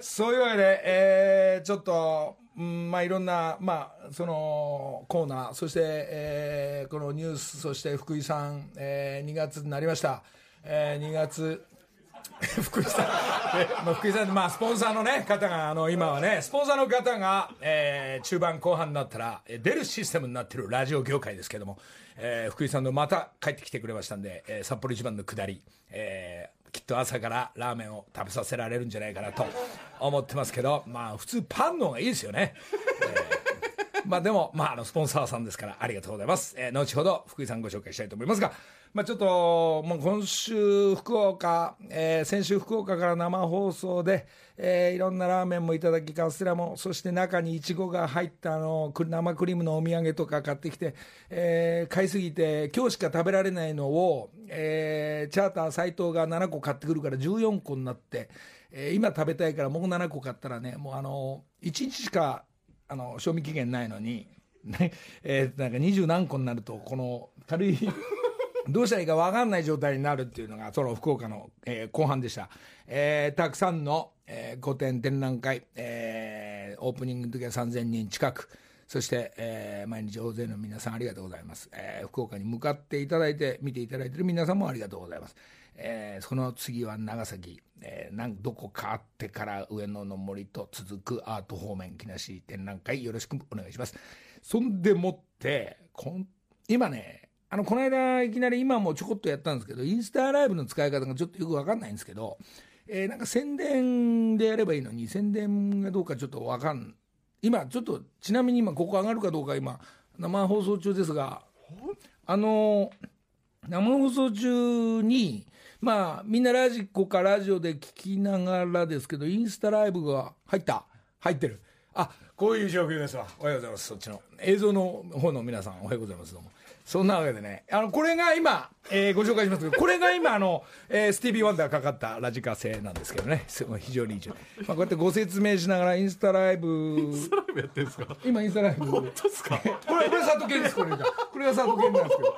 そういうわけで、えー、ちょっと、うん、まあいろんな、まあ、そのコーナー、そして、えー、このニュース、そして福井さん、えー、2月になりました。えー、2月、福井さん、まあ、福井さん、まあ、スポンサーの、ね、方が、あの今はね、スポンサーの方が、えー、中盤後半になったら、出るシステムになってるラジオ業界ですけども、えー福井さんのまた帰ってきてくれましたんで、えー札幌一番の下り、えーきっと朝からラーメンを食べさせられるんじゃないかなと思ってますけど、まあ、普通パンの方がいいですよね。まあでも、まあ、あの、スポンサーさんですから、ありがとうございます。えー後ほど、福井さんご紹介したいと思いますが、まあちょっと、もう今週、福岡、えー先週福岡から生放送で、えーいろんなラーメンもいただき、カステラも、そして中にイチゴが入った、あの、生クリームのお土産とか買ってきて、えー買いすぎて、今日しか食べられないのを、えーチャーター斎藤が7個買ってくるから14個になって、えー今食べたいからもう7個買ったらね、もうあの、1日しか、あの賞味期限ないのに、ねえーなんか二十何個になるとこの軽いどうしたらいいか分かんない状態になるっていうのがその福岡の、えー後半でした、えーたくさんの、えー古典展覧会、えーオープニングの時は3000人近くそして、えー毎日大勢の皆さんありがとうございます、えー福岡に向かっていただいて見ていただいている皆さんもありがとうございます。えーその次は長崎、えーなんどこかあってから上野の森と続くアート方面木梨展覧会よろしくお願いします。そんでもってこん今ねあのこの間いきなり今もちょこっとやったんですけどインスタライブの使い方がちょっとよく分かんないんですけど、えーなんか宣伝でやればいいのに宣伝がどうかちょっと分かん今ちょっとちなみに今ここ上がるかどうか今生放送中ですがあの生放送中に、まあ、みんなラジコかラジオで聞きながらですけど、インスタライブが入った入ってる。あ、こういう状況ですわ。おはようございます。そっちの。映像の方の皆さん、おはようございます。どうも。そんなわけでね、あの、これが今、えーご紹介しますけど、これが今、あの、えースティービー・ワンダーかかったラジカセなんですけどね、非常にいい状態まあ、こうやってご説明しながらインスタライブ、ライブやってんすか？今インスタライブで。本当っすか？これ、これ佐藤健です、これが。これが佐藤健なんですけど。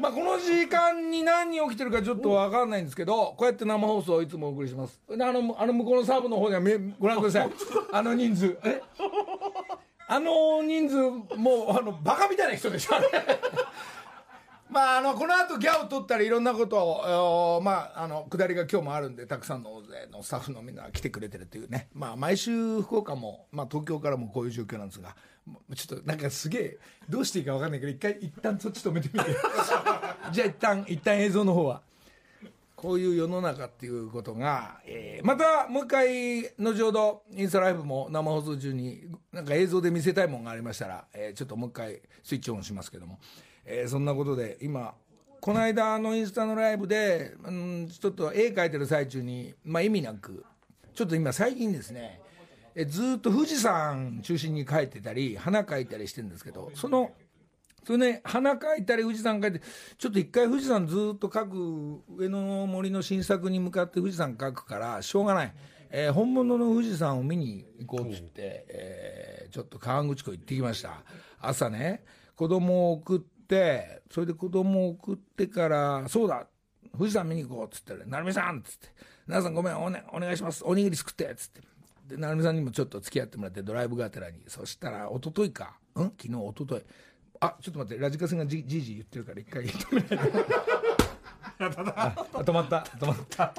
まあ、この時間に何起きてるかちょっとわかんないんですけど、こうやって生放送をいつもお送りします。であの、あの向こうのサーブの方にはめご覧ください。あの人数。え？あの人数、もう、あの、バカみたいな人でしょ、まあ、あのこの後ギャオ取ったりいろんなことを、おまあ、あの下りが今日もあるんでたくさんの大勢のスタッフのみんなが来てくれてるというね、まあ、毎週福岡も、まあ、東京からもこういう状況なんですがちょっとなんかすげえどうしていいか分かんないけど一回一旦そっち止めてみて。じゃあ一旦一旦映像の方は。こういう世の中っていうことが、えーまたもう一回後ほどインスタライブも生放送中になんか映像で見せたいものがありましたら、えーちょっともう一回スイッチオンしますけども、えーそんなことで今この間のインスタのライブで、うん、ちょっと絵描いてる最中に、まあ、意味なくちょっと今最近ですねえずっと富士山中心に描いてたり花描いたりしてるんですけどそのそれね花描いたり富士山描いてちょっと一回富士山ずっと描く上野の森の新作に向かって富士山描くからしょうがない、えー本物の富士山を見に行こうっつって、えーちょっと河口湖行ってきました。朝ね子供を送ってそれで子供を送ってからそうだ富士山見に行こうっつって「成美さん」っつって「奈さんごめんお,、ね、お願いします。おにぎり作って」っつって。で成美さんにもちょっと付き合ってもらってドライブがてらに。そしたら一昨日か。ん？昨日一昨日あちょっと待ってラジカセがじじいじ言ってるから一回。止め止まった。止まった。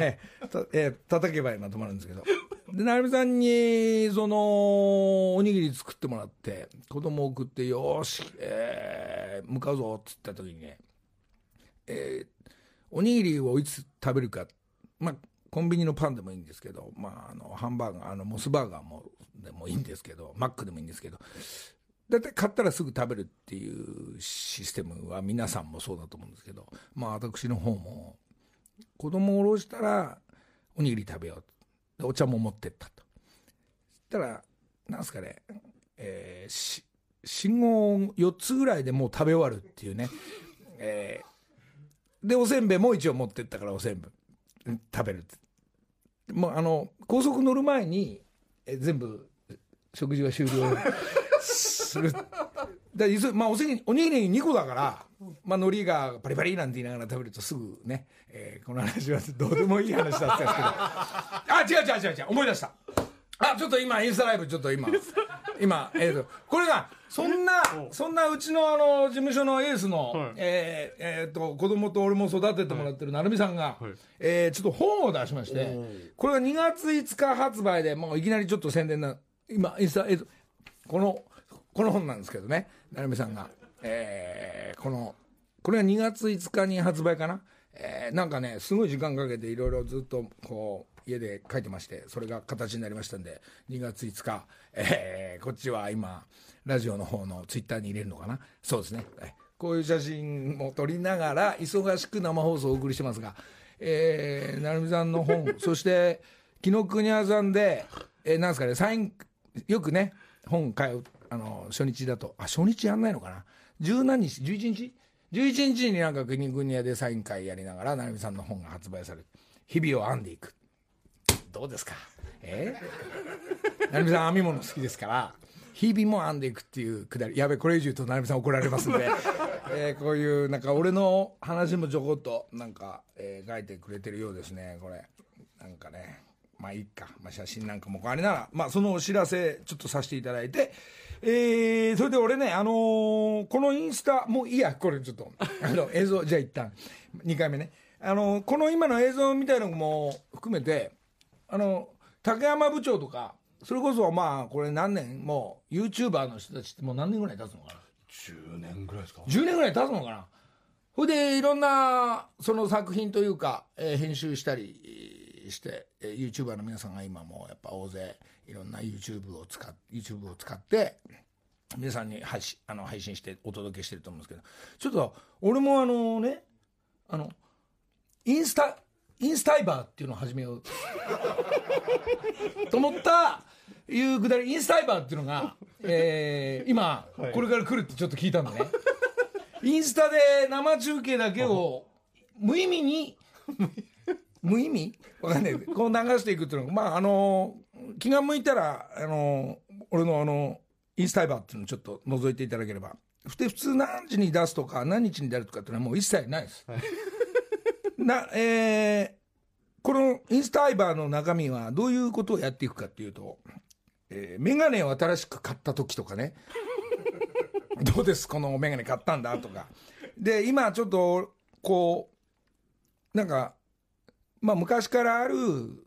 ええたええ叩けば今止まるんですけど。で成美さんにそのおにぎり作ってもらって子供送ってよーし、えー向かうぞっつった時にねえーおにぎりをいつ食べるか、まあ、コンビニのパンでもいいんですけど、まあ、あのハンバーガーあのモスバーガーもでもいいんですけどマックでもいいんですけどだいたい買ったらすぐ食べるっていうシステムは皆さんもそうだと思うんですけど、まあ、私の方も子供を下ろしたらおにぎり食べようでお茶も持ってったと。そしたらなんすかね、えーし信号4つぐらいでもう食べ終わるっていうね、えーでおせんべいも一応持ってったからおせんべい。食べるって。もうあの高速乗る前にえ全部食事は終了。するだまあ、おせぎおにぎり2個だから、まあ、海苔がパリパリなんて言いながら食べるとすぐね、えーこの話はどうでもいい話だったんですけど。あ違う違う違う違う思い出した。あちょっと今インスタライブちょっと今今えー、とこれがそんなそんなうちのあの事務所のエースの、はい。えーえー、と子供と俺も育ててもらってる成美さんが、はい。えーちょっと本を出しましてこれが2月5日発売でもういきなりちょっと宣伝な今インスタ、えーとこのこの本なんですけどね成美さんが、えーこのこれが2月5日に発売かな、えーなんかねすごい時間かけていろいろずっとこう家で書いてましてそれが形になりましたんで2月5日、えーこっちは今ラジオの方のツイッターに入れるのかな？そうですね、はいこういう写真も撮りながら忙しく生放送をお送りしてますが、えー、成美さんの本そして紀ノ国屋さんで、えーなんですかねサインよくね本買うあの初日だと。あ初日やんないのかな？十何日？11日？11日になんか国国屋でサイン会やりながら成美さんの本が発売される日々を編んでいく。どうですか？え？ー、成美さん編み物好きですから日々も編んでいくっていうくだり。やべこれ以上言うと成美さん怒られますんで、えーこういうなんか俺の話もちょこっとなんか、えー書いてくれてるようですねこれ。なんかね。まあいいか、まあ、写真なんかもあれなら、まあ、そのお知らせちょっとさせていただいて、えーそれで俺ね、あのーこのインスタもういいや。これちょっと。あの映像じゃあ一旦。2回目ね、あのーこの今の映像みたいなのも含めてあの竹山部長とかそれこそまあこれ何年？もう YouTuber の人たちってもう何年ぐらい経つのかな？10年ぐらいですか？10年ぐらい経つのかな？ほいでいろんなその作品というか、えー編集したりして、えー、YouTuber の皆さんが今もうやっぱ大勢いろんな YouTube を使っ YouTube を使って皆さんに配信あの配信してお届けしてると思うんですけどちょっと俺もあのねあのインスタインスタイバーっていうのを始めようと思ったいうくだりインスタイバーっていうのが、えー今、はい。これから来るってちょっと聞いたんでね。インスタで生中継だけを無意味に無意味？わかんない。こう流していくっていうの。がまああの気が向いたらあの俺のあのインスタイバーっていうのをちょっと覗いていただければ。で普通何時に出すとか何日に出るとかっていうのはもう一切ないです、なえーこのインスタイバーの中身はどういうことをやっていくかっていうと、えー、メガネを新しく買った時とかね。どうです？このメガネ買ったんだ？とか。で今ちょっとこうなんかまあ昔からある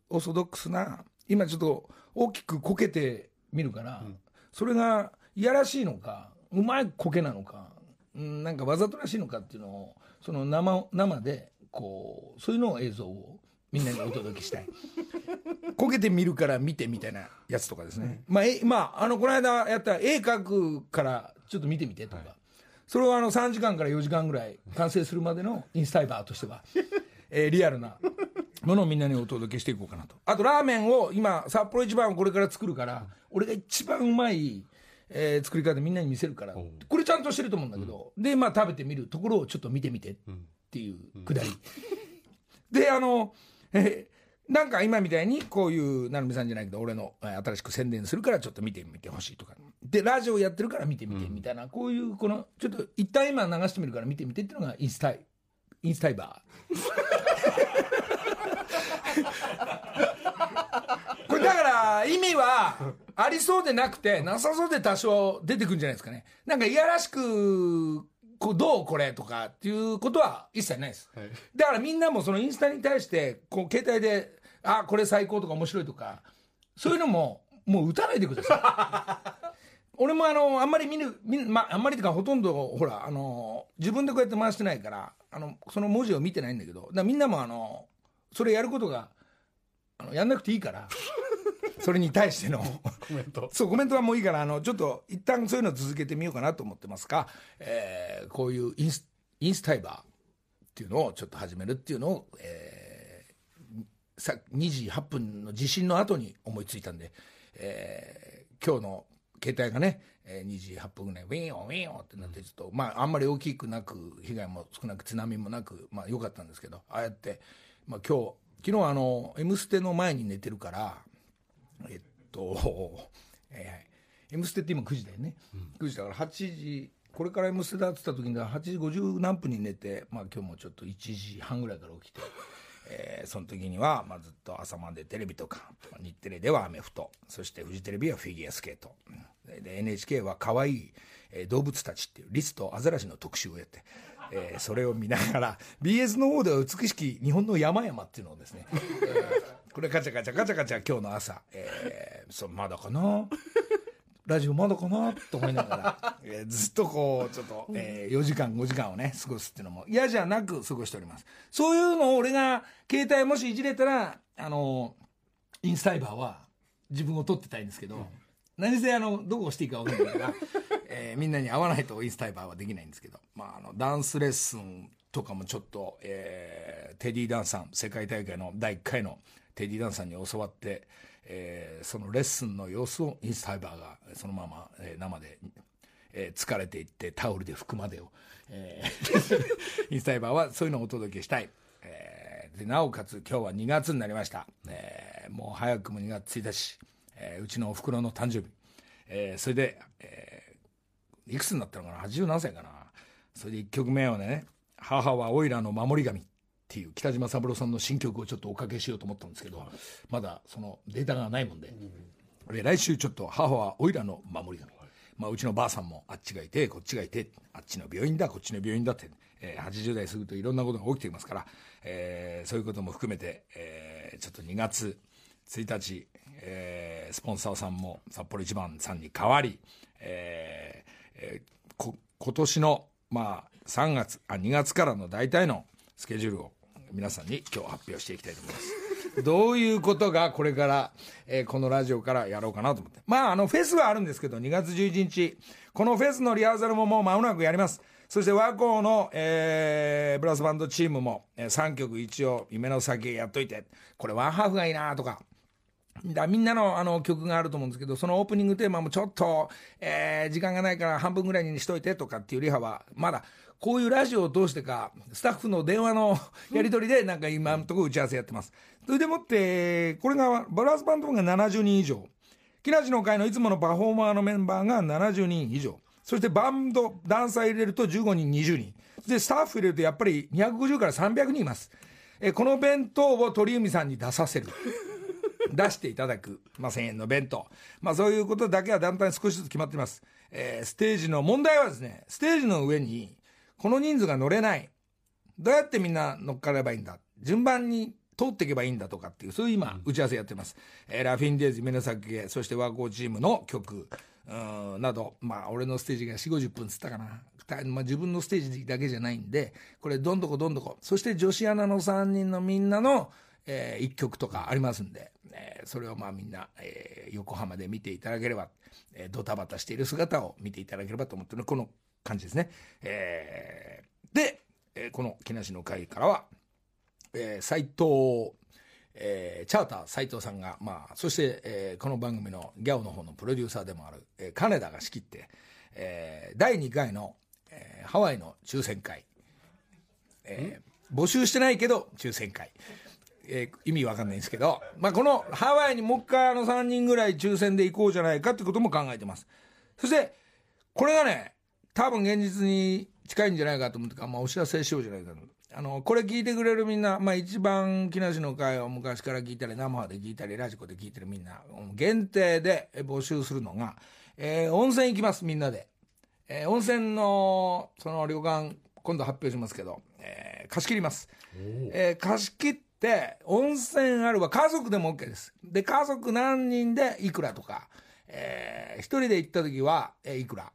オーソドックスな今ちょっと大きくこけてみるから、それがいやらしいのかうまいこけなのかうんなんかわざとらしいのかっていうのをその生生でこうそういうのを映像をみんなにお届けしたい。こけてみるから見てみたいなやつとかですね、まあえまああのこの間やった絵描くからちょっと見てみてとか、それをあの3時間から4時間ぐらい完成するまでのインスタイバーとしては、えーリアルなものをみんなにお届けしていこうかなと。あとラーメンを今札幌一番をこれから作るから俺が一番うまい、えー作り方みんなに見せるからこれちゃんとしてると思うんだけど、でまあ食べてみるところをちょっと見てみてっていうくだり、であの、えーなんか今みたいにこういう成美さんじゃないけど俺のえー新しく宣伝するからちょっと見てみてほしいとか。でラジオやってるから見てみてみたいな、こういうこのちょっと一旦今流してみるから見てみてっていうのがインスタイインスタイバーこれだ意味はありそうでなくてなさそうで多少出てくるんじゃないですかね。なんかいやらしくこうどうこれとかっていうことは一切ないです。はい。だからみんなもそのインスタに対してこう携帯で「あこれ最高」とか面白いとかそういうのももう打たないでください。俺もあのあんまり見る見る、まあ、あんまりとかほとんどほらあの自分でこうやって回してないからあのその文字を見てないんだけどだからみんなもあのそれやることがあのやんなくていいからそれに対しての。コメント。そうコメントはもういいからあのちょっと一旦そういうの続けてみようかなと思ってますが、えーこういうインスインスタイバーっていうのをちょっと始めるっていうのを、えーさ2時8分の地震の後に思いついたんで、えー今日の携帯がね、えー2時8分ぐらいウィーンウィーンってなってちょっと、まああんまり大きくなく被害も少なく津波もなくまあ良かったんですけどああやって、まあ、今日昨日あの「M ステ」の前に寝てるからえっと、えー、M ステって今9時だよね、9時だから8時これから「M ステ」だって言った時には8時50何分に寝て、まあ、今日もちょっと1時半ぐらいから起きて、えーその時には、まあ、ずっと朝までテレビとか日テレではアメフトそしてフジテレビはフィギュアスケート。でで NHK は可愛いえー動物たちっていうリスとアザラシの特集をやって、えーそれを見ながら BS の方では美しき日本の山々っていうのをですね、えーこれガチャガチャガチャガチャ今日の朝、えーそうまだかな？ラジオまだかな？と思いながら、えーずっとこうちょっと、え4時間5時間をね過ごすっていうのも嫌じゃなく過ごしております。そういうのを俺が携帯もしいじれたらあのインスタイバーは自分を撮ってたいんですけど、何せあのどこを押していいか分かんないから、えーみんなに会わないとインスタイバーはできないんですけど、まあ、あのダンスレッスンとかもちょっと、えーテディ・ダンさん世界大会の第1回のテディ・ダンさんに教わって、えーそのレッスンの様子をインスタイバーがそのまま、えー生で、えー疲れていってタオルで拭くまでを、えー インスタイバーはそういうのをお届けしたい。えーでなおかつ今日は2月になりました、えーもう早くも2月1日、えーうちのおふくろの誕生日、えーそれで、えーいくつになったのかな？80何歳かな？それで1曲目をね「母はおいらの守り神」っていう北島三郎さんの新曲をちょっとおかけしようと思ったんですけど、まだそのデータがないもんで、で来週ちょっと母はおいらの守り神、まあ、うちのばあさんもあっちがいてこっちがいてあっちの病院だこっちの病院だって、えー80代過ぎるといろんなことが起きていますから、えーそういうことも含めて、えーちょっと2月1日、えースポンサーさんも札幌一番さんに代わり、えーえーこ今年の、まあ、3月あ2月からの大体のスケジュールを皆さんに今日発表していきたいと思います。どういうことがこれから、えーこのラジオからやろうかなと思って。まあ、あの、フェスはあるんですけど、2月11日、このフェスのリハーサルももう間もなくやります。そして和光の、えーブラスバンドチームも、え3曲一応夢の先やっといて、これワンハーフがいいなとか、だみんなのあの曲があると思うんですけど、そのオープニングテーマもちょっと、えー時間がないから半分ぐらいにしといてとかっていうリハは、まだこういうラジオを通してか、スタッフの電話のやり取りで、なんか今のところ打ち合わせやってます。それでもって、これが、ブラスバンドが70人以上、木梨の会のいつものパフォーマーのメンバーが70人以上、そしてバンド、ダンサー入れると15人、20人。で、スタッフ入れるとやっぱり250から300人います。えーこの弁当を鳥海さんに出させる。出していただく、まあ、1000円の弁当、まあ、そういうことだけは団体に少しずつ決まっています、えーステージの問題はですねステージの上にこの人数が乗れない。どうやってみんな乗っかればいいんだ？順番に通っていけばいいんだとかっていうそういう今打ち合わせやってます、えーラフィンデーズ夢の先へそして和光チームの曲うんなど。まあ俺のステージが4 5 0分っつったかな。たまあ、自分のステージだけじゃないんでこれどんどこどんどこ。そして女子アナの3人のみんなのえ1曲とかありますんで、えーそれをまあみんな、えー横浜で見ていただければ、えードタバタしている姿を見ていただければと思ってる。この感じですね。えーで、えーこの木梨の会からは、えー斉藤、えーチャーター斉藤さんが、まあ、そして、えーこの番組のギャオの方のプロデューサーでもある、えー金田が仕切って、えー第2回の、えーハワイの抽選会、えー募集してないけど抽選会、えー意味わかんないんですけど、まあ、このハワイにもう一回あの3人ぐらい抽選で行こうじゃないかってことも考えてます。そしてこれがね多分現実に近いんじゃないかと思ってか、まあ、お知らせしようじゃないかと。あのこれ聞いてくれるみんな、まあ、一番木梨の会を昔から聞いたり生で聞いたりラジコで聞いてるみんな限定でえ募集するのが、えー温泉行きますみんなで、えー温泉のその旅館今度発表しますけど、えー貸し切ります、えー貸し切って温泉あるは家族でも OK です。で家族何人でいくらとか、えー一人で行った時は、えーいくら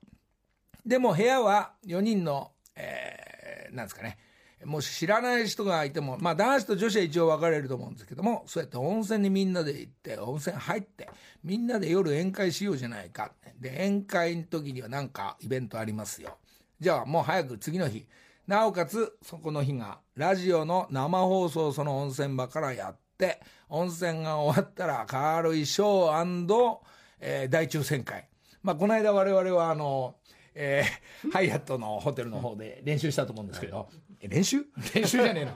でも部屋は4人の、えーなんですかね、もし知らない人がいても、まあ男子と女子は一応分かれると思うんですけども、そうやって温泉にみんなで行って、温泉入って、みんなで夜宴会しようじゃないか。で、宴会の時にはなんかイベントありますよ。じゃあもう早く次の日。なおかつ、そこの日が、ラジオの生放送その温泉場からやって、温泉が終わったら、軽いショー、えー大抽選会。まあ、この間我々はあの、えーハイアットのホテルの方で練習したと思うんですけど、え練習？練習じゃねえの。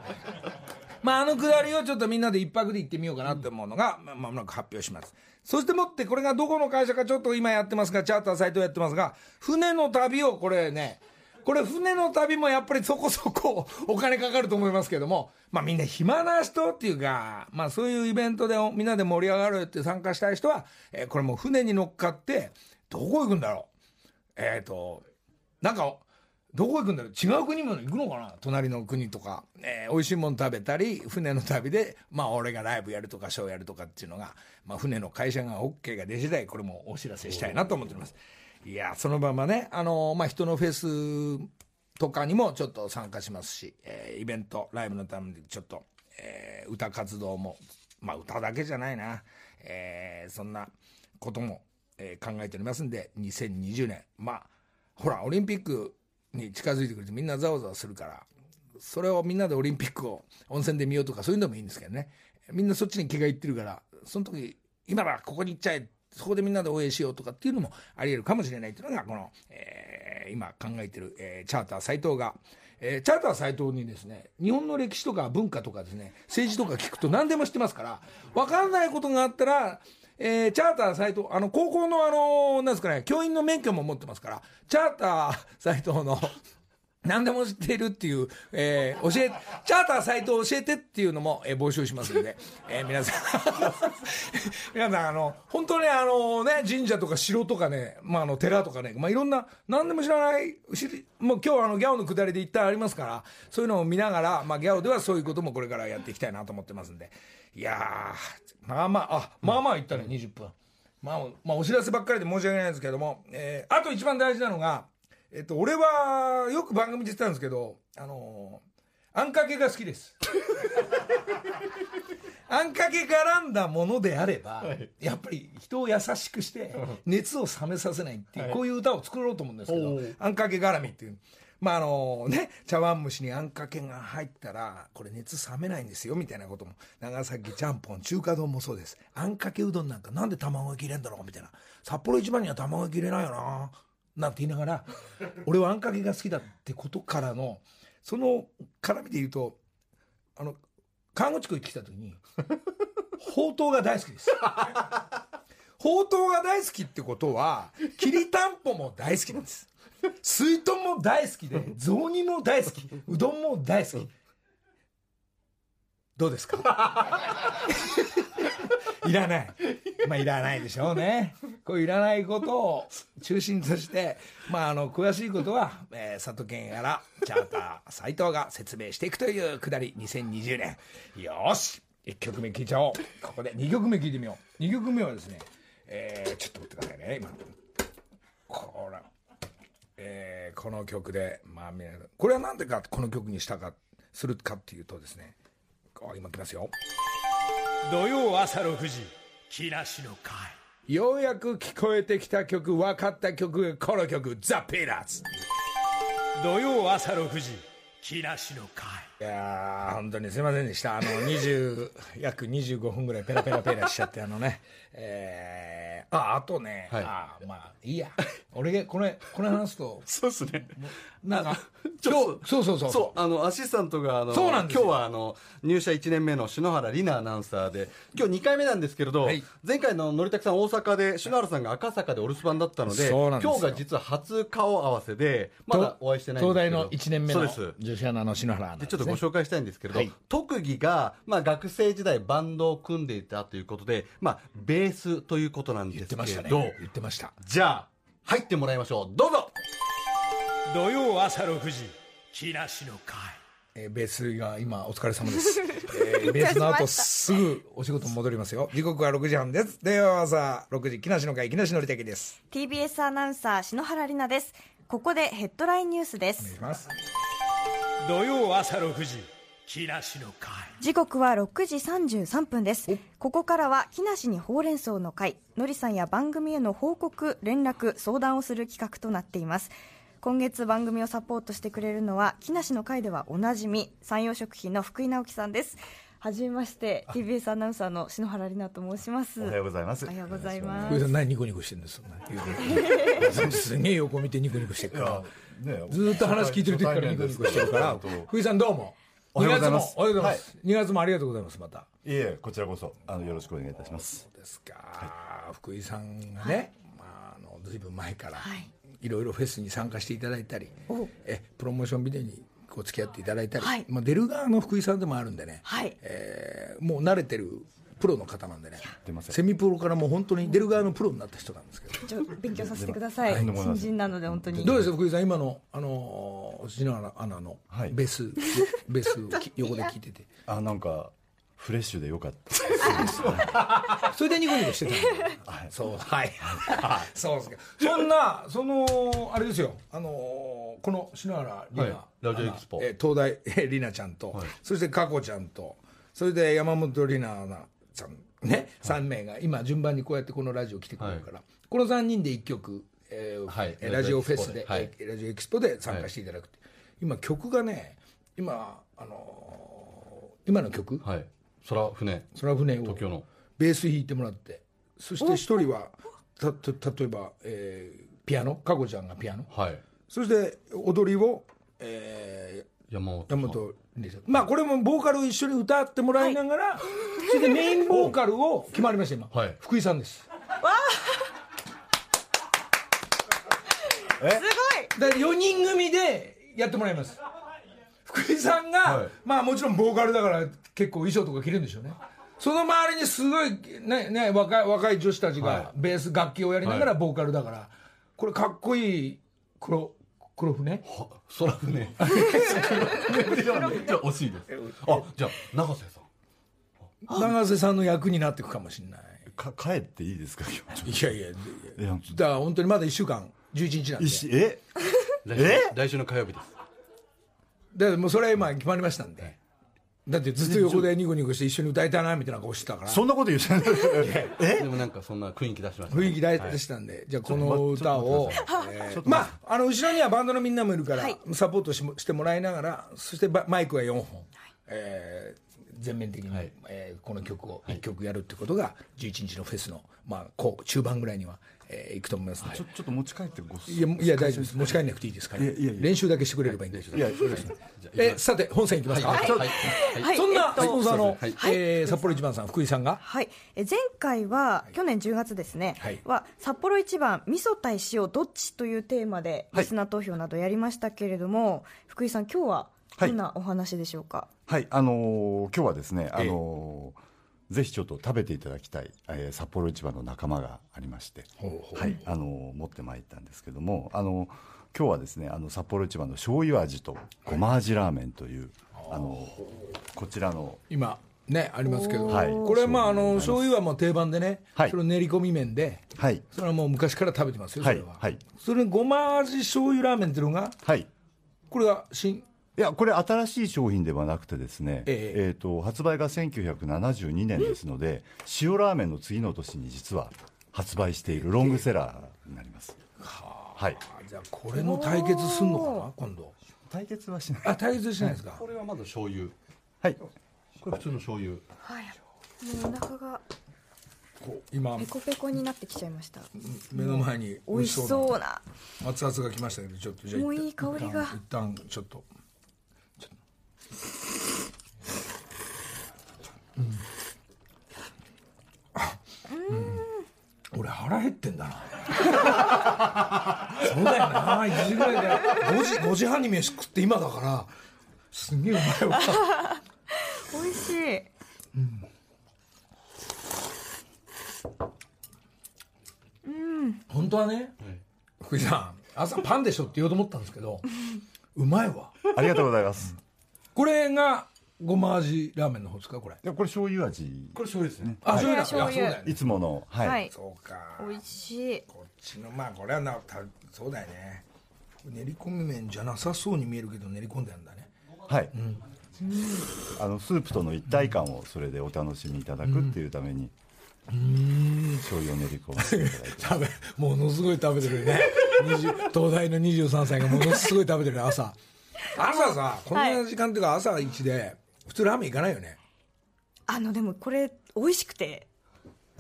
まあ、あのくだりをちょっとみんなで一泊で行ってみようかなって思うのが、まもなく発表します。そしてもって、これがどこの会社かちょっと今やってますが、チャーターサイトやってますが、船の旅をこれね、これ船の旅もやっぱりそこそこ お金かかると思いますけども、まあみんな暇な人っていうか、まあそういうイベントでみんなで盛り上がるって参加したい人は、えーこれもう船に乗っかって、どこ行くんだろう？えっ、と、なんか、どこ行くんだろう？違う国も行くのかな？隣の国とか、えー美味しいもの食べたり、船の旅で、まあ俺がライブやるとかショーやるとかっていうのが、まあ船の会社が OK が出次第、これもお知らせしたいなと思っております。いや、そのままね、あのまあ人のフェスとかにもちょっと参加しますし、えーイベント、ライブのためにちょっと、えー歌活動も、まあ歌だけじゃないな、えーそんなことも、えー考えておりますんで、2020年、まあ、ほら、オリンピックに近づいてくるとみんなざわざわするから、それをみんなでオリンピックを温泉で見ようとかそういうのもいいんですけどね。みんなそっちに気がいってるから、その時、今だ、ここに行っちゃえ、そこでみんなで応援しようとかっていうのもあり得るかもしれないっていうのが、この、えー今考えてる、えーチャーター斎藤が、えーチャーター斎藤にですね、日本の歴史とか文化とかですね、政治とか聞くと何でも知ってますから、わかんないことがあったら、えーチャーター斎藤、あの、高校のあの、なんですかね、教員の免許も持ってますから、チャーター斎藤の、何でも知っているっていう、えー教え、チャーターサイト教えてっていうのも、えー募集しますので、えー皆さん、皆さん、あの、本当にあのね、神社とか城とかね、まああの、寺とかね、まあいろんな、何でも知らない、知りもう今日あの、ギャオの下りで一体ありますから、そういうのを見ながら、まあギャオではそういうこともこれからやっていきたいなと思ってますんで、いやー、まあまあ、あ、まあまあ言ったね、20分。まあ、まあ、お知らせばっかりで申し訳ないんですけれども、えーあと一番大事なのが、えっと、俺は、よく番組で言ってたんですけど、あのーあんかけが好きです。あんかけ絡んだものであれば、はいやっぱり人を優しくして、熱を冷めさせないっていう、はいこういう歌を作ろうと思うんですけどあんかけ絡みっていう。まああのね、茶碗蒸しにあんかけが入ったら、これ熱冷めないんですよ、みたいなことも。長崎ちゃんぽん、中華丼もそうです。あんかけうどんなんかなんで卵焼き入れんだろうみたいな。札幌一番には卵焼き入れないよな。なんて言いながら、俺はあんかけが好きだってことからの、その絡みで言うと、あの、看護地区行ってきた時に、ほうとうが大好きです。ほうとうが大好きってことは、きりたんぽも大好きなんです。水豚も大好きで、雑煮も大好き、うどんも大好き。どうですか？いらない。まあ、いらないでしょうね。こういらないことを中心として、まあ、あの、詳しいことは、えー、佐藤健やら、チャーター、斎藤が説明していくというくだり、2020年。よーし !1 曲目聴いちゃおう。ここで2曲目聴いてみよう。2曲目はですね、えー、ちょっと待ってくださいね、今。こら、えーこの曲で、まあ、これはなんでか、この曲にしたか、するかっていうとですね、今来ますよ。土曜朝6時木梨の会ようやく聞こえてきた曲、分かった曲がこの曲、ザ・ピーナッツ。土曜朝6時木梨の会いやー、本当にすいませんでした。あの、20、約25分ぐらいペラペラペラしちゃって、あのね、えー、あ、あとね、はいあまあ、いいや。俺が、これ、これ話すと、そうですね。なんか、ちょっ今日、そうそうそう。そう、あの、アシスタントが、あの、そうなんですよ今日は、あの、入社1年目の篠原里奈アナウンサーで、今日2回目なんですけれど、はい前回ののりたくさん大阪で、篠原さんが赤坂でお留守番だったので、今日が実は初顔合わせで、まだお会いしてない。東大の1年目のそうです。女子アナの篠原アナでちょっとご紹介したいんですけれど、はい特技が、まあ、学生時代バンドを組んでいたということで、まあ、ベースということなんです言ってましたね。ど、言ってました。じゃあ入ってもらいましょうどうぞ土曜朝6時木梨の会えーベースが今お疲れ様です。えーベースの後すぐお仕事戻りますよ。時刻は6時半です。では朝6時、木梨の会、木梨のりたけです。TBS アナウンサー篠原里奈ですここでヘッドラインニュースでお願いすします。土曜朝6時木梨の会。時刻は6時33分です。ここからは木梨にほうれん草の会。のりさんや番組への報告連絡相談をする企画となっています。今月番組をサポートしてくれるのは木梨の会ではおなじみ山陽食品の福井直樹さんです。はじめまして TBS アナウンサーの篠原里奈と申します。おはようございます。おはようございま福井すさん何ニコニコしてるんですか？すげえ横見てニコニコしてるから。ずーっと話聞いてる時からニコニコしてるから。福井さんどうも。おはようございます。2月もおはようございます、2月もありがとうございますまた。いえこちらこそ。あのよろしくお願いいたします。ですか、福井さんがね、まあ、あのずいぶん前から、はい。い、ろいろフェスに参加していただいたりおえプロモーションビデオにこう付き合っていただいたり、はい。まあ、出る側の福井さんでもあるんでね、はい。えーもう慣れてるプロの方なんでね。セミプロからもう本当に出る側のプロになった人なんですけど。ちょ勉強させてください。とんでもない。新人なので本当に。どうですか福井さん？今のあの篠原アナのはい。ベース、ベースき 横で聞いてて。あなんかフレッシュでよかった それでニコニコしてたんだ。そうはい。そうですか。そんなそのあれですよ。あのこの篠原里奈、はい。ラジオエキスポ。えー東大えー里奈ちゃんと、そして佳子ちゃんとそれで山本里奈アナちゃんね、3名が今順番にこうやってこのラジオ来てくれるから、この3人で1曲、えーはい。えーラジオフェスで、はい。えーラジオエキスポで参加していただくって、今曲がね今あのー今の曲、はい。空船。空船を東京の。ベース弾いてもらって。そして一人はたた例えば、えーピアノ？佳子ちゃんがピアノ？はい。そして踊りを、え山本ー、山本理さんまあこれもボーカルを一緒に歌ってもらいながら、それでメインボーカルを決まりました今、はい。福井さんです。すごい。だから4人組でやってもらいます。福井さんが、はい。まあもちろんボーカルだから結構衣装とか着れるんでしょうね。その周りにすごいねね若い若い女子たちはがベース楽器をやりながらはボーカルだからこれかっこいい黒黒船？は空船。じゃあ惜しいです。あじゃあ永瀬さん。永瀬さんの役になっていくかもしれない。か帰っていいですか今日。いやいやいや。だから本当にまだ1週間11日なんで。いしえ？来週の火曜日です。だからもうそれは今決まりましたんでだってずっと横でニコニコして一緒に歌いたいなみたいな顔してたから。そんなこと言ってない。え？でもなんかそんな雰囲気出しました雰囲気大事でしたんで、じゃあこの歌を、えーまああの後ろにはバンドのみんなもいるから、はい。サポートしもしてもらいながらそしてバマイクは4本、えー全面的に、はい。えーこの曲を1曲やるってことが11日のフェスの、まあ、こう中盤ぐらいには、えーいくと思いますちょちょっと持ち帰ってごいやいや大丈夫です。持ち帰んなくていいですから、いやいやいや。練習だけしてくれればいいんですいやえさて本線いきますか、はい。はい。はい。そんなえっとスポンサーの、はい。えー札幌一番さん福井さんが？はい、え前回は、去年10月ですね、はい。は札幌一番味噌対塩どっちというテーマでリスナー投票などやりましたけれども、福井さん今日はどんなお話でしょうか、はい。あのー今日はですねあのーぜひちょっと食べていただきたい、えー札幌一番の仲間がありまして、はい。あのー持ってまいったんですけどもあの今日はですねあの札幌一番の醤油味とごま味ラーメンという、あのこちらの今ねありますけど、はい。これまああの醤油はもう定番でね、はい。それを練り込み麺ではい。それはもう昔から食べてますよそれは、はいはい。それごま味醤油ラーメンっていうのがはい。これが新いやこれ新しい商品ではなくてですね、ええ。ーと発売が1972年ですので塩ラーメンの次の年に実は発売しているロングセラーになります。はい。あじゃあこれの対決すんのかな今度。対決はしない。あ対決しないですか、これはまず醤油。はい。これ普通の醤油。はい。もうお腹がこう今。ペコペコになってきちゃいました。目の前に美味しそうなな。熱々が来ましたけどちょっとじゃあもういい香りが。一旦一旦ちょっとちょっとうんあうん俺腹減ってんだな。そうだよな。1時ぐらいで。5時 ,5 時半に飯食って今だから。すんげえうまいわ。美味しい。本当はね、福井さん朝パンでしょって言おうと思ったんですけど うまいわ。ありがとうございます。これがごま味ラーメンの方ですかこれ？いやこれ醤油味。これ醤油ですね。あ、これが醤油。だ醤油いやそうだよね。いつものはい、はい。そうか。美味しい。こっちのまあこれはなたそうだよね。練り込み麺じゃなさそうに見えるけど練り込んであるんだね。はい。あのスープとの一体感をそれでお楽しみいただくっていうために醤油を練り込ませていただいて。食べものすごい食べてるね。20東大の23歳がものすごい食べてる朝。朝さこんな時間っていうか朝一で普通ラーメン行かないよね。あのでもこれ美味しくて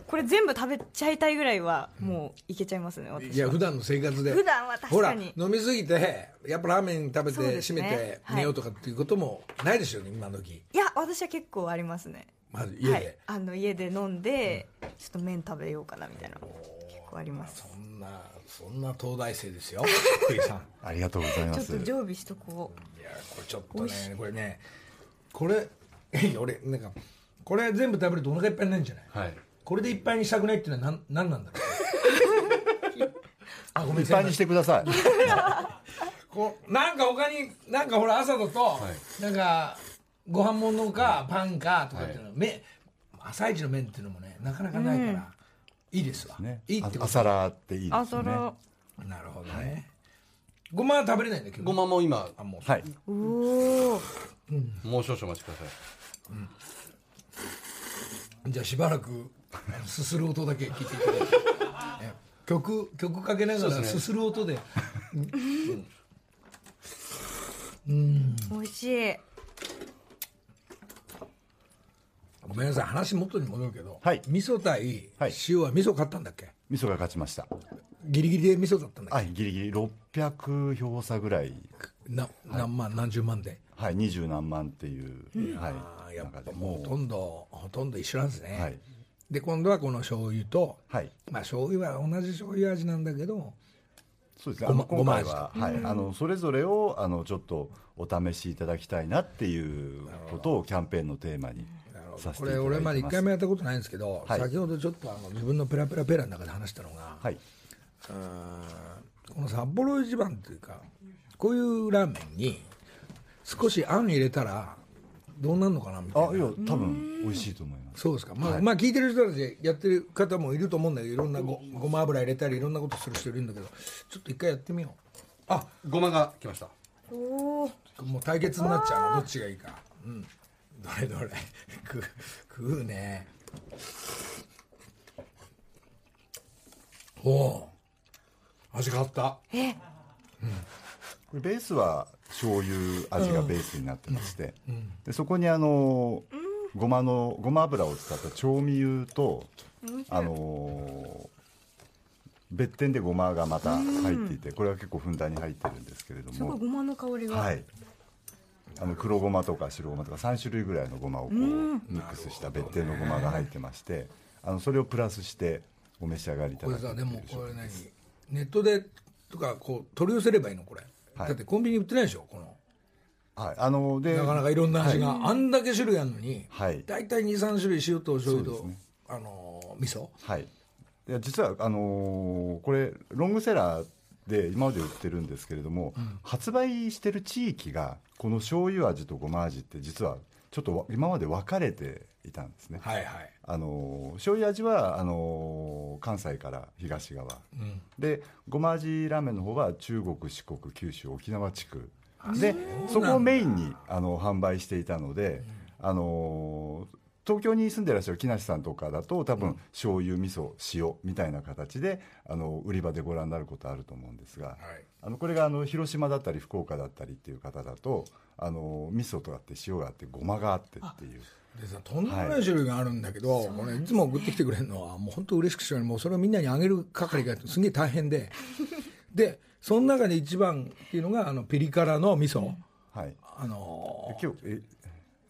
ここれ全部食べちゃいたいぐらいはもういけちゃいますね私いや普段の生活で。普段は確ほからに飲みすぎてやっぱラーメン食べて締めて寝ようとかっていうこともないでしょうね今時。いや私は結構ありますね。まず家で、はい、あの家で飲んでちょっと麺食べようかなみたいな結構あります。そんなそんな東大生ですよ 福井さん。ありがとうございまちょっすと常備しとこいやこれちょっとねこれねこれえ 俺なんかこれ全部食べるとお腹いっぱいになるんじゃない？はい。これでいっぱいにしたくないっていうのは何何なんだろう？あごめんいっぱいにしてください。こうなんか他になんかほら朝だと、なんかご飯物かパンかとかっていうの、め朝一の麺っていうのもねなかなかないから、いいですわ、ね。いいってこと。朝ラーっていいですね。なるほどね、ごまは食べれないんだけど。ごまも今あもう。はい。おおもう少々お待ちください。じゃあしばらくあのすする音だけ聞いていただいて。え曲曲かけながらすする音で。美味しい。ごめんなさい話元に戻るけど、はい。味噌対はい。塩は味噌買ったんだっけ？味噌が勝ちました。ギリギリで味噌だったんだっはいギリギリ。600票差ぐらい。け、な何万何十万で？はい二十何万っていう、はいあーやっぱもうほとんどほとんど一緒なんですね、はい。で今度はこの醤油と、はい。まあ醤油は同じ醤油味なんだけどそうですね。ごま今回は、はい、あのそれぞれをあのちょっとお試しいただきたいなっていうことをキャンペーンのテーマにさせていただいてます。これ俺まで一回もやったことないんですけど、はい。先ほどちょっとあの自分のペラペラペラの中で話したのが、はい。この札幌一番っていうかこういうラーメンに少しあん入れたらどうなるのかなみたいな。あいや多分美味しいと思います。そうですか、まあまあ聞いてる人たちやってる方もいると思うんだけどいろんなごごま油入れたりいろんなことする人いるんだけどちょっと一回やってみよう。あごまが来ました。おおもう対決になっちゃうのどっちがいいか。うん。どれどれ。食う食うね。おお味変わった。えこれベースは醤油味がベースになってまして、でそこにあのごまのごま油を使った調味油とあの別店でごまがまた入っていて、これは結構ふんだんに入ってるんですけれども。すごいごまの香りが、はい。あの黒ごまとか白ごまとか3種類ぐらいのごまをこうミックスした別店のごまが入ってましてあのそれをプラスしてお召し上がりいたこだくれさでもこれ何？ネットでとかこう取り寄せればいいの？これ、はい。だってコンビニ売ってないでしょこの。はい。あのでなかなかいろんな味が、あんだけ種類あるのに、はい。大体23種類塩と醤油と、ね。あのー味噌。はい、いや実はあのーこれロングセラーで今まで売ってるんですけれども、発売してる地域がこの醤油味とごま味って実はちょっとわ今まで分かれていたんですね、はいはい。あのー醤油味はあのー関西から東側、でごま味ラーメンの方は中国四国九州沖縄地区。でそこをメインにあの販売していたので、あのー東京に住んでらっしゃる木梨さんとかだと多分醤油味噌塩みたいな形であの売り場でご覧になることあると思うんですが、あのこれがあの広島だったり福岡だったりっていう方だとあの味噌とかあって塩があってごまがあってっていう。でさとんでもない種類があるんだけど、これいつも送ってきてくれるのはもう本当嬉しくしてもうそれをみんなにあげる係がすげえ大変で。でその中で一番っていうのがあのピリ辛の味噌、はい、あのー今日え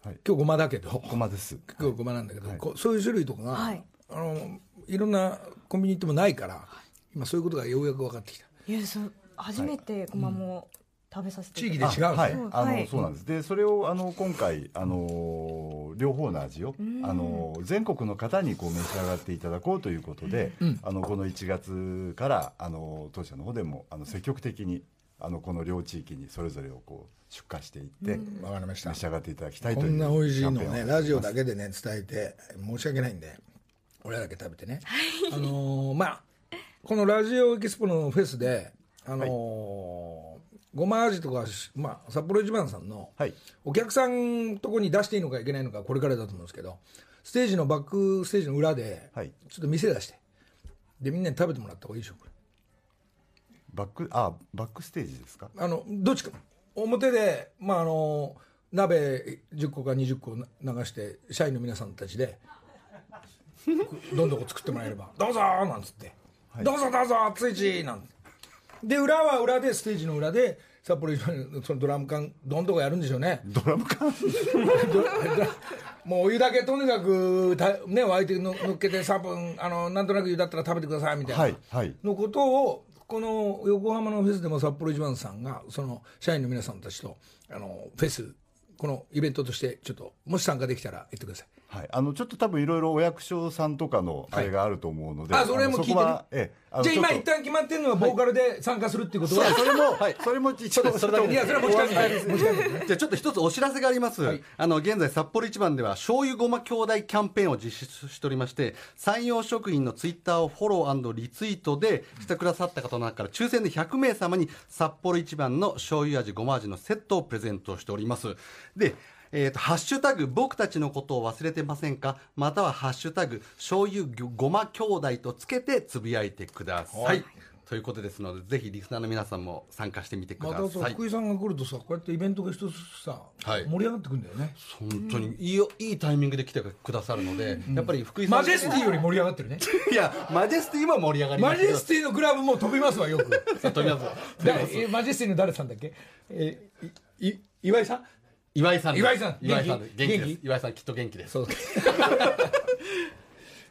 はい。今日ごまだけど。ごまです。今日ごまなんだけど、こうそういう種類とかが、はい。あのいろんなコンビニ行ってもないから今そういうことがようやく分かってきた。いやそう初めてごまも食べさせて地域いただいて。で違うんですね、はい、あの、はい。そうなんです。で、それをあの今回あの両方の味をあの全国の方にこう召し上がっていただこうということで、あのこの1月からあの当社の方でもあの積極的にあのこの両地域にそれぞれをこう出荷していって、わかりました。召し上がっていただきたいとこいうんな美味しいのねラジオだけでね伝えて申し訳ないんで俺らだけ食べてね、あのーまあこのラジオエキスポのフェスであのーごま味とかし、まあ、札幌一番さんのはいお客さんとこに出していいのかいけないのかこれからだと思うんですけどステージのバックステージの裏ではいちょっと店出してでみんなに食べてもらった方がいいでしょこれバックあバックステージですか？あのどっちか表で、まあ、あの鍋10個か20個な流して社員の皆さんたちでどんどこ作ってもらえれば「どうぞ!」なんつって「どうぞどうぞ熱いち!」なんてで裏は裏でステージの裏で札幌一番のそのドラム缶どんどこやるんでしょうね。ドラム缶？もうお湯だけとにかくたねお相手の乗っけて3分あのなんとなく湯だったら食べてくださいみたいな、はいはい。のことをこの横浜のフェスでも札幌一番さんがその社員の皆さんたちとあのフェスこのイベントとしてちょっともし参加できたら言ってくださいはい、あのちょっと多分いろいろお役所さんとかのあれがあると思うので、あそれも聞いてええじゃあ今一旦決まってるのはボーカルで参加するっていうことは、それも、それも一応それだけいやそれは持ち帰り じゃあちょっと一つお知らせがあります、はい。あの現在札幌一番では醤油ごま兄弟キャンペーンを実施しておりまして山陽食品のツイッターをフォローリツイートでしてくださった方の中から抽選で100名様に札幌一番の醤油味ごま味のセットをプレゼントしております。でえー、とハッシュタグ僕たちのことを忘れてませんか？またはハッシュタグ醤油ごま兄弟とつけてつぶやいてください、はい。ということですのでぜひリスナーの皆さんも参加してみてくまださい、たさ福井さんが来るとさこうやってイベントが一つずつさ、はい。盛り上がってくるんだよね。本当にいいよいいタイミングで来てくださるので、やっぱり福井さんマジェスティより盛り上がってるね。いやマジェスティも盛り上がりまマジェスティのクラブも飛びますわよく。飛びます。マジェスティの誰さんだっけ？えいい岩井さん？岩井さん岩井さん。岩井さん元気？元気です。元気？岩井さんきっと元気です。そう。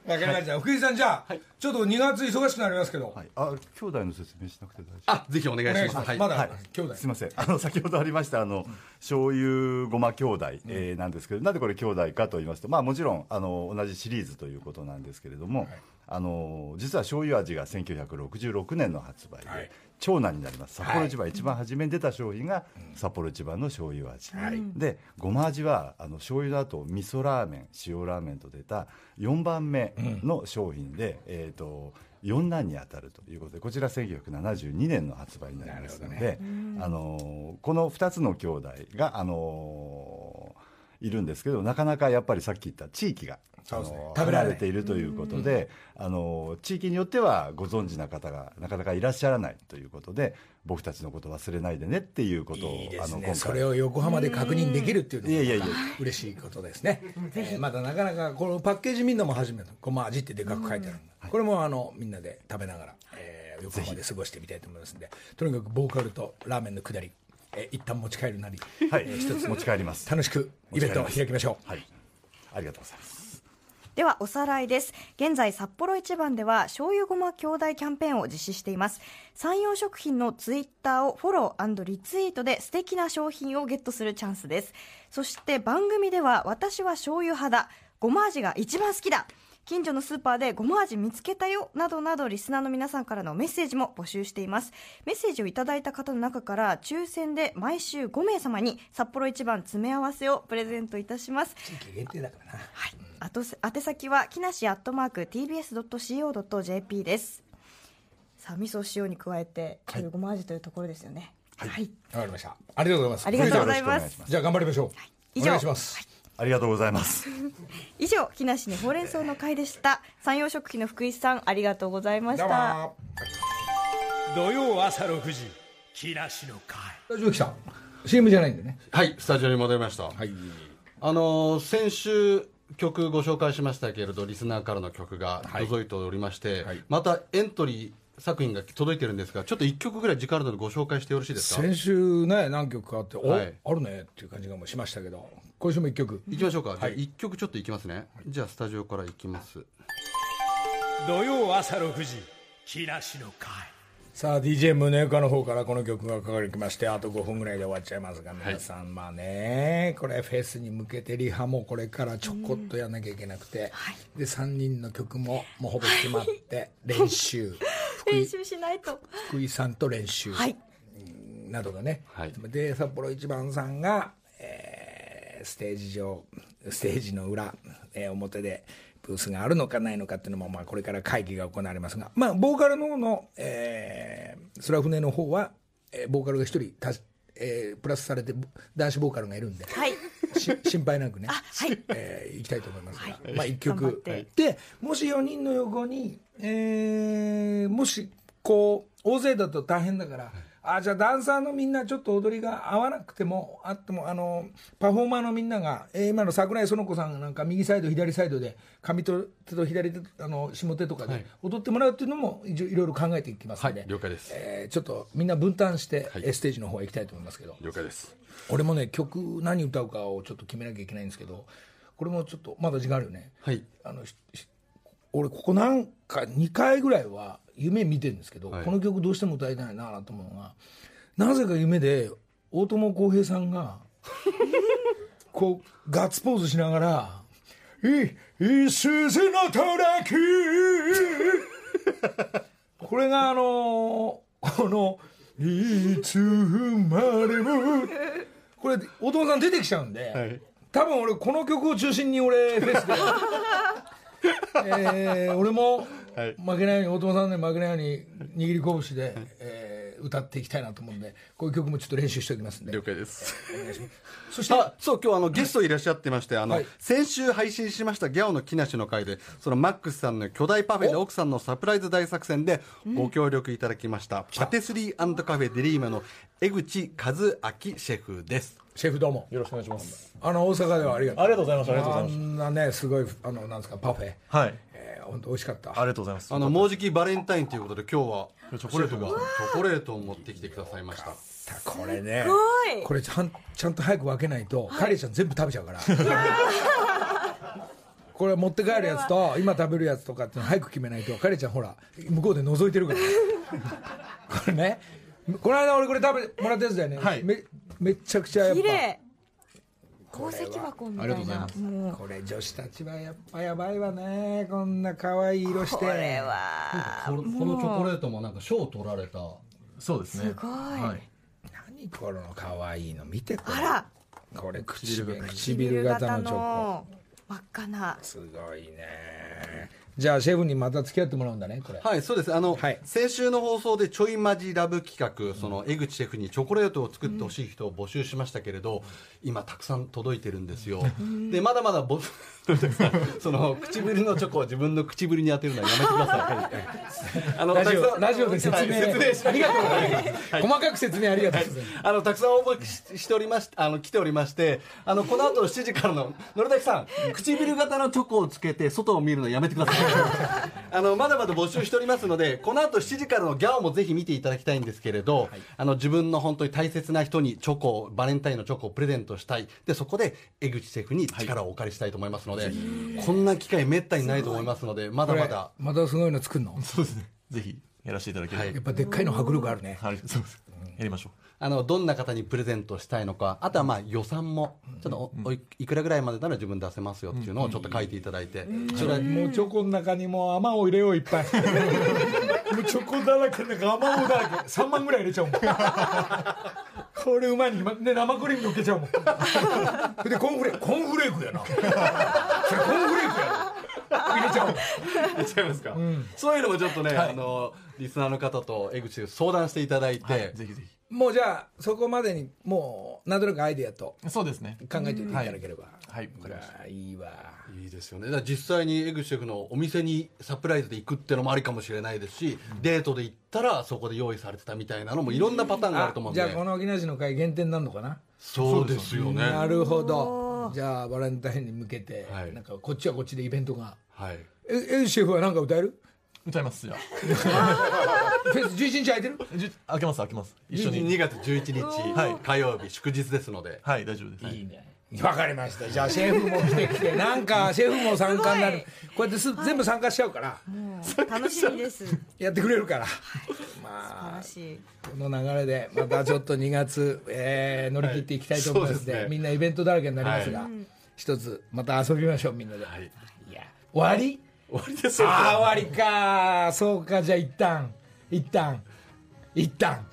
わかりました、福井さんじゃあ、ちょっと2月忙しくなりますけど、はい、あ兄弟の説明しなくて大丈夫あぜひお願いします。はいしまだ、はい。兄弟。すみません。あの先ほどありましたあの醤油ごま兄弟、えーなんですけどなんでこれ兄弟かと言いますとまあもちろんあの同じシリーズということなんですけれども、あの実は醤油味が1966年の発売で、はい長男になります。札幌一番、一番初めに出た商品が札幌一番の醤油味、でごま味はあの醤油の後味噌ラーメン塩ラーメンと出た4番目の商品で、えっ、と四男に当たるということでこちら1972年の発売になりますのなで、あのこの2つの兄弟が、あのいるんですけどなかなかやっぱりさっき言った地域が。そうですね。あの食べられているということで、あの地域によってはご存知な方がなかなかいらっしゃらないということで僕たちのこと忘れないでねっていうことをいいですね。あの今回。それを横浜で確認できるっていうのもいやいやいや。嬉しいことですね、えーまだなかなかこのパッケージ見るのも初めてごま味ってでかく書いてある、これもあのみんなで食べながら、えー横浜で過ごしてみたいと思いますんで。とにかくボーカルとラーメンのくだり、えー一旦持ち帰るなり、はい、えー一つ持ち帰ります。楽しくイベントを開きましょう。はい。ありがとうございますではおさらいです。現在札幌一番では醤油ごま兄弟キャンペーンを実施しています。山陽食品のツイッターをフォローリツイートで素敵な商品をゲットするチャンスです。そして番組では私は醤油派だ。ごま味が一番好きだ。近所のスーパーでごま味見つけたよ。などなどリスナーの皆さんからのメッセージも募集しています。メッセージをいただいた方の中から抽選で毎週5名様に札幌一番詰め合わせをプレゼントいたします。地域限定だからな。はい、あと宛先は木梨アットマーク TBS.CO.JP です。さあ味噌塩に加えてごま味というところですよね。はい、わかりました。ありがとうございます。ありがとうございます。じゃあ頑張りましょう、以上。お願いします、ありがとうございます。以上木梨にほうれん草の会でした。山陽食品の福井さんありがとうございましどうたも。土曜朝6時木梨の会。ラジオ来た。CM じゃないんでね。はいスタジオに戻りました、はい。あのー先週曲ご紹介しましたけれどリスナーからの曲がはい。届いておりまして、はい。またエントリー作品が届いてるんですがちょっと1曲ぐらい時間あるのでご紹介してよろしいですか？先週ね何曲かあって、はい。おあるねっていう感じがもうしましたけど今週も一曲。いきましょうか、じゃあはい1曲ちょっといきますね、じゃあスタジオからいきます。土曜朝6時木梨の会さあ DJ 宗岡の方からこの曲がかかりましてあと5分ぐらいで終わっちゃいますが皆さん、まあねこれフェスに向けてリハもこれからちょこっとやんなきゃいけなくて、で3人の曲ももうほぼ決まって練習。福 井練習しないと。福井さんと練習、はい。などがね、はい。で札幌一番さんが、えーステージ上ステージの裏、えー表でブースがあるのかないのかっていうのも、まあ、これから会議が行われますが、まあ、ボーカルの方の、えー、スラフネの方は、えーボーカルが一人たえープラスされて男子ボーカルがいるんで、はい。し 心配なくね、はい。えー行きたいと思いますが、はい。まあ、1頑張っ曲て。でもし4人の横に、えーもしこう大勢だと大変だからあじゃあダンサーのみんなちょっと踊りが合わなくてもあってもあのパフォーマーのみんなが、えー今の桜井園子さんがなんか右サイド左サイドで上手と左手とあの下手とかで踊ってもらうっていうのもいろいろ考えていきますので、はい了解です。えーちょっとみんな分担して、はい。えーステージの方へ行きたいと思いますけど。了解です。俺もね曲何歌うかをちょっと決めなきゃいけないんですけどこれもちょっとまだ時間あるよね。はい。あの俺ここなんか2回ぐらいは夢見てるんですけど、はい。この曲どうしても歌いたいなと思うのがなぜか夢で大友康平さんが こうガッツポーズしながら「いい鈴のトラき」これがあのこの「いつまでも」これ大友さん出てきちゃうんで、はい。多分俺この曲を中心に俺フェスで えー俺もはい。負けないように大友さんに負けないように握り拳で、えー歌っていきたいなと思うんでこういう曲もちょっと練習しておきますんで。了解です。そしてあそう今日あのゲストいらっしゃってましてあの、はい。先週配信しましたギャオの木梨の会でそのマックスさんの巨大パフェでお。奥さんのサプライズ大作戦でご協力いただきました、パティスリーカフェデリーマの江口和明シェフですシェフどうも。よろしくお願いします。あの大阪ではありがとう。ありがとうございます。ありがとうございます。あんなねすごいあのなんですかパフェ、はい。えー、本当美味しかった。ありがとうございます。あのもうじきバレンタインということで今日はチョコレートがチョコレート。を持ってきてくださいました。これねごい。これちゃんちゃんと早く分けないと、カレーちゃん全部食べちゃうから。これ持って帰るやつと今食べるやつとかっていうの早く決めないとカレーちゃんほら向こうで覗いてるから。これねこの間俺これ食べてもらったやつだよね、はい。めめちゃくちゃやっぱ。綺麗。宝石箱みたいな。ありがとうございます。これ女子たちはやっぱやばいわね。こんな可愛い色して。これは。このこのチョコレートもなんか賞を取られた。そうですね。すごい。はい。何この可愛いの見てこれ。あら。これ唇唇唇型のチョコ。の真っ赤な。すごいねじゃあシェフにまた付き合ってもらうんだねこれ。はい、そうです。あの、はい。先週の放送でちょいマジラブ企画、その江口シェフにチョコレートを作ってほしい人を募集しましたけれど、今たくさん届いてるんですよ。で、まだまだぼその唇のチョコを自分の唇に当てるのはやめてください。あのラジオラジオで説明,、はい説明しありがとうございます、細かく説明ありがとうございます、あのたくさん応募ししておりましてあの来ておりましてあのこの後の7時からののりたきさん唇型のチョコをつけて外を見るのやめてくださいあのまだまだ募集しておりますのでこの後7時からのギャオもぜひ見ていただきたいんですけれど、あの自分の本当に大切な人にチョコをバレンタインのチョコをプレゼントしたい。でそこで江口シェフに力をお借りしたいと思いますので、こんな機会めったにないと思いますのでまだまだ。またすごいの作るの？そうですね。ぜひ。やらせていただければ。やっぱでっかいの迫力あるね、はい。そうです。やりましょあのどんな方にプレゼントしたいのかあとはまあ予算もちょっとおおいいくらぐらいまでなら自分出せますよっていうのをちょっと書いていただいて、それはもうチョコの中にもう甘を入れよういっぱい。もうチョコだらけなんか甘をだらけ。3万ぐらい入れちゃうもん。これうまいに決まってね生クリームのっけちゃうもん。それでコーンフレークコーンフレークやな。それコーンフレークやな入れちゃうもん。言っちゃいますか、そういうのもちょっとね、あのリスナーの方と江口相談していただいて、う。ぜひぜもうじゃあそこまでにもうなんとなくアイデアとひ。そうですね。考えておいていただければ、はい。これはいいわ。いいですよね。だ実際に江口シェフのお店にサプライズで行くってのもありかもしれないですし、デートで行ったらそこで用意されてたみたいなのもいろんなパターンがあると思うんで、じゃあこの木梨の会限定になるのかな？そうですよね。なるほど。じゃあバレンタインに向けて、はい。なんかこっちはこっちでイベントが。はい。えエイシェフは何か歌える？歌いますじゃあ。フェス11日空いてる？じゅ開けます開けます。一緒に。2月11日、はい。火曜日祝日ですので、はい大丈夫です。はい。いいね。わかりました。じゃあシェフも来てきてなんかシェフも参加になる。こうやってす全部参加しちゃうから。もう楽しみです。素やってくれるから。晴まあらしい。この流れでまたちょっと2月、えー乗り切っていきたいと思いますので,、そうですね。みんなイベントだらけになりますが、は一つまた遊びましょうみんなで、はい。いや。終わり？終わりですよ。ああ終わりか。そうかじゃあ一旦。一旦。一旦。